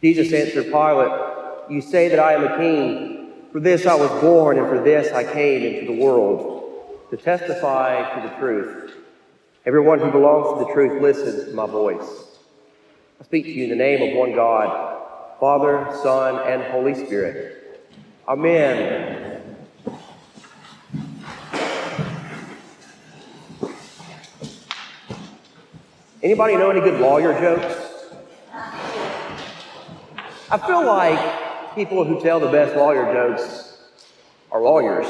Jesus answered Pilate, You say that I am a king. For this I was born, and for this I came into the world, to testify to the truth. Everyone who belongs to the truth listens to my voice. I speak to you in the name of one God, Father, Son, and Holy Spirit. Amen. Anybody know any good lawyer jokes? I feel like people who tell the best lawyer jokes are lawyers.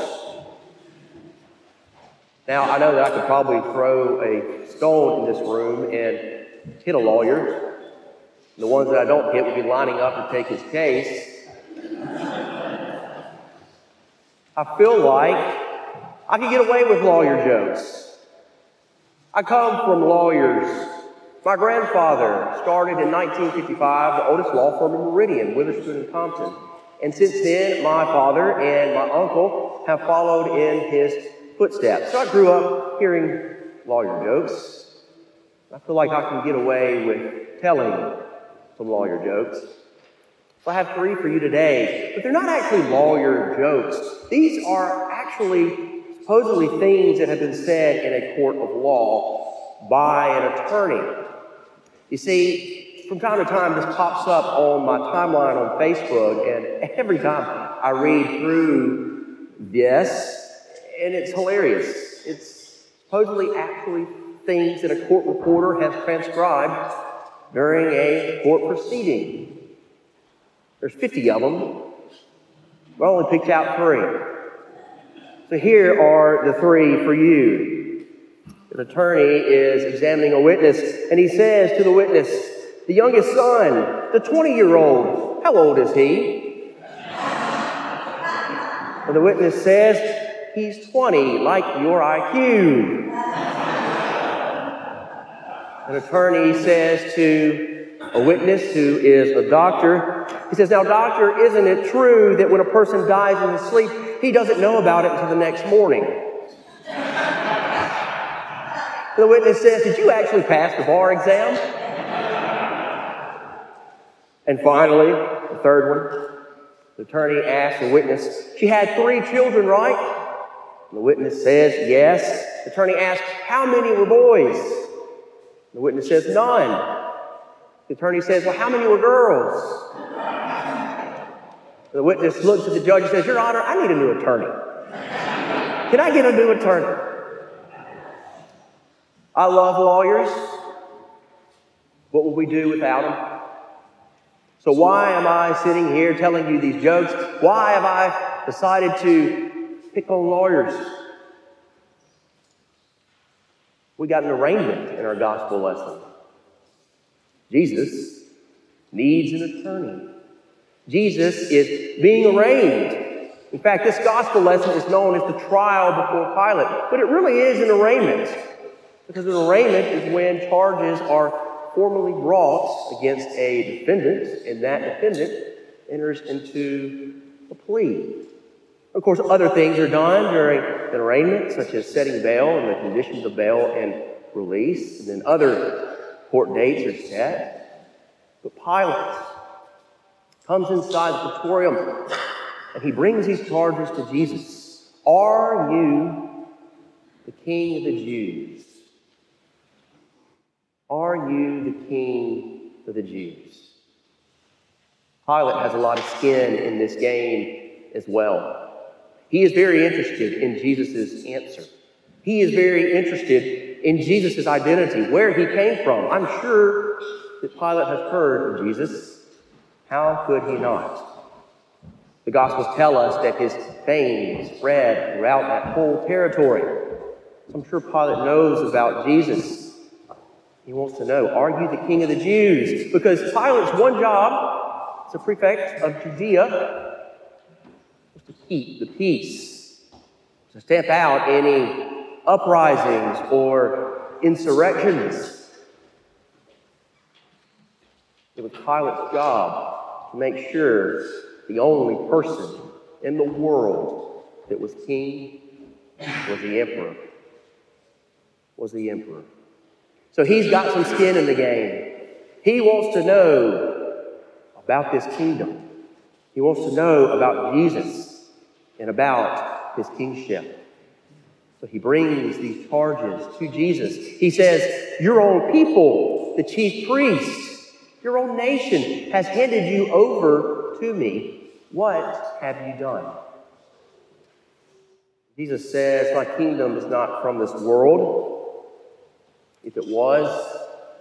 Now, I know that I could probably throw a stone in this room and hit a lawyer. The ones that I don't hit would be lining up to take his case. I feel like I could get away with lawyer jokes. I come from lawyers my grandfather started in 1955 the oldest law firm in Meridian, Witherspoon and Compton. And since then, my father and my uncle have followed in his footsteps. So I grew up hearing lawyer jokes. I feel like I can get away with telling some lawyer jokes. So I have three for you today, but they're not actually lawyer jokes. These are actually supposedly things that have been said in a court of law by an attorney. You see, from time to time, this pops up on my timeline on Facebook, and every time I read through this, and it's hilarious. It's supposedly actually things that a court reporter has transcribed during a court proceeding. There's 50 of them. We only picked out three. So here are the three for you. An attorney is examining a witness, and he says to the witness, the youngest son, the 20 year old, how old is he? And the witness says, he's 20, like your IQ. An attorney says to a witness who is a doctor, he says, Now, doctor, isn't it true that when a person dies in his sleep, he doesn't know about it until the next morning? The witness says, Did you actually pass the bar exam? And finally, the third one, the attorney asks the witness, She had three children, right? The witness says, Yes. The attorney asks, How many were boys? The witness says, None. The attorney says, Well, how many were girls? The witness looks at the judge and says, Your Honor, I need a new attorney. Can I get a new attorney? I love lawyers. What would we do without them? So, why am I sitting here telling you these jokes? Why have I decided to pick on lawyers? We got an arraignment in our gospel lesson. Jesus needs an attorney. Jesus is being arraigned. In fact, this gospel lesson is known as the trial before Pilate, but it really is an arraignment. Because an arraignment is when charges are formally brought against a defendant, and that defendant enters into a plea. Of course, other things are done during an arraignment, such as setting bail and the conditions of bail and release, and then other court dates are set. But Pilate comes inside the praetorium and he brings these charges to Jesus. Are you the king of the Jews? Are you the king of the Jews? Pilate has a lot of skin in this game as well. He is very interested in Jesus' answer. He is very interested in Jesus' identity, where he came from. I'm sure that Pilate has heard of Jesus. How could he not? The Gospels tell us that his fame spread throughout that whole territory. So I'm sure Pilate knows about Jesus. He wants to know, are you the king of the Jews? Because Pilate's one job as a prefect of Judea was to keep the peace, to stamp out any uprisings or insurrections. It was Pilate's job to make sure the only person in the world that was king was the emperor. Was the emperor. So he's got some skin in the game. He wants to know about this kingdom. He wants to know about Jesus and about his kingship. So he brings these charges to Jesus. He says, Your own people, the chief priests, your own nation has handed you over to me. What have you done? Jesus says, My kingdom is not from this world. If it was,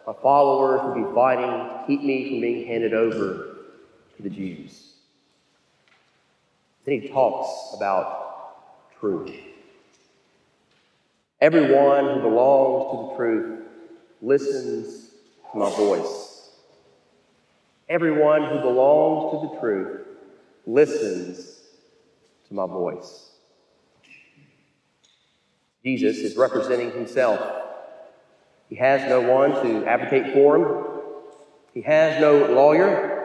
my followers would be fighting to keep me from being handed over to the Jews. Then he talks about truth. Everyone who belongs to the truth listens to my voice. Everyone who belongs to the truth listens to my voice. Jesus is representing himself. He has no one to advocate for him. He has no lawyer.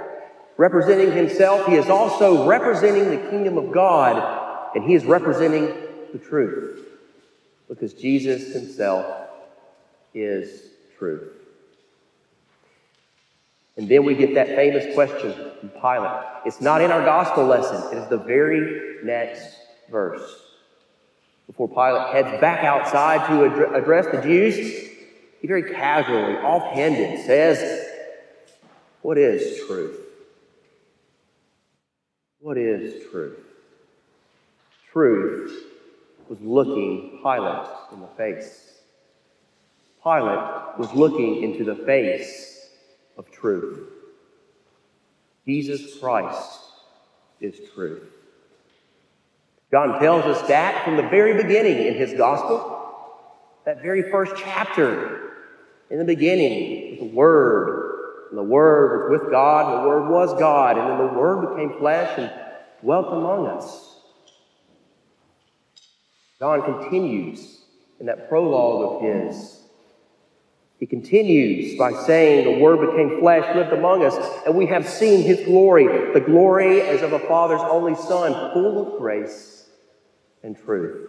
Representing himself, he is also representing the kingdom of God, and he is representing the truth. Because Jesus himself is truth. And then we get that famous question from Pilate. It's not in our gospel lesson, it is the very next verse before Pilate heads back outside to address the Jews, he very casually, offhanded, says, What is truth? What is truth? Truth was looking Pilate in the face. Pilate was looking into the face of truth. Jesus Christ is truth. John tells us that from the very beginning in his gospel, that very first chapter. In the beginning, was the Word, and the Word was with God, and the Word was God, and then the Word became flesh and dwelt among us. John continues in that prologue of his. He continues by saying, The Word became flesh, lived among us, and we have seen His glory, the glory as of a Father's only Son, full of grace and truth.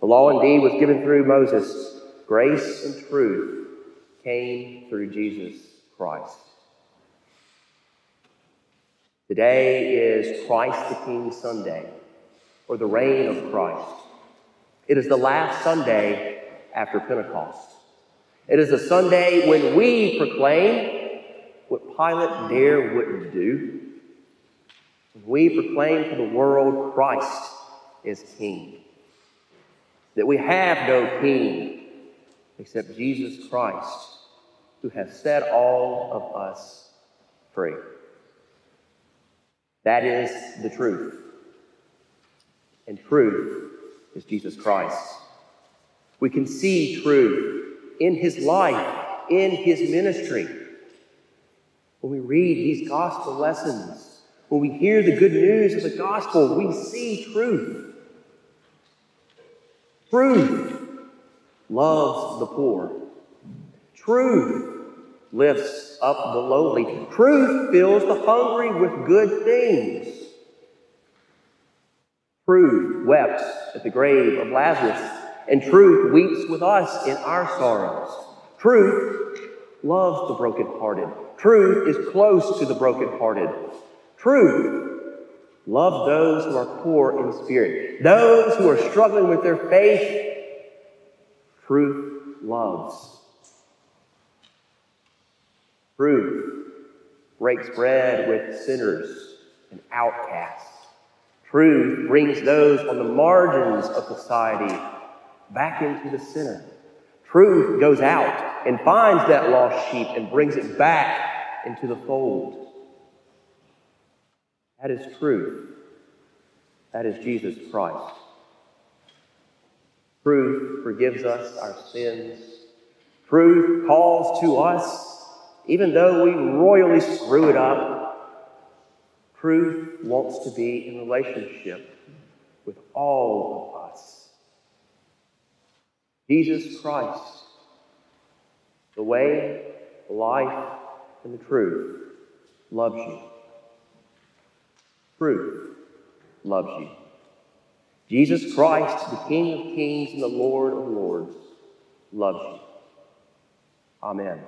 The law indeed was given through Moses. Grace and truth came through Jesus Christ. Today is Christ the King Sunday, or the reign of Christ. It is the last Sunday after Pentecost. It is a Sunday when we proclaim what Pilate dare wouldn't do. We proclaim to the world Christ is king. That we have no king except Jesus Christ, who has set all of us free. That is the truth. And truth is Jesus Christ. We can see truth in his life, in his ministry. When we read these gospel lessons, when we hear the good news of the gospel, we see truth. Truth loves the poor. Truth lifts up the lowly. Truth fills the hungry with good things. Truth wept at the grave of Lazarus, and truth weeps with us in our sorrows. Truth loves the brokenhearted. Truth is close to the brokenhearted. Truth Love those who are poor in spirit, those who are struggling with their faith. Truth loves. Truth breaks bread with sinners and outcasts. Truth brings those on the margins of society back into the center. Truth goes out and finds that lost sheep and brings it back into the fold. That is truth. That is Jesus Christ. Truth forgives us our sins. Truth calls to us, even though we royally screw it up. Truth wants to be in relationship with all of us. Jesus Christ, the way, the life, and the truth, loves you truth loves you. Jesus Christ, the King of kings and the Lord of lords, loves you. Amen.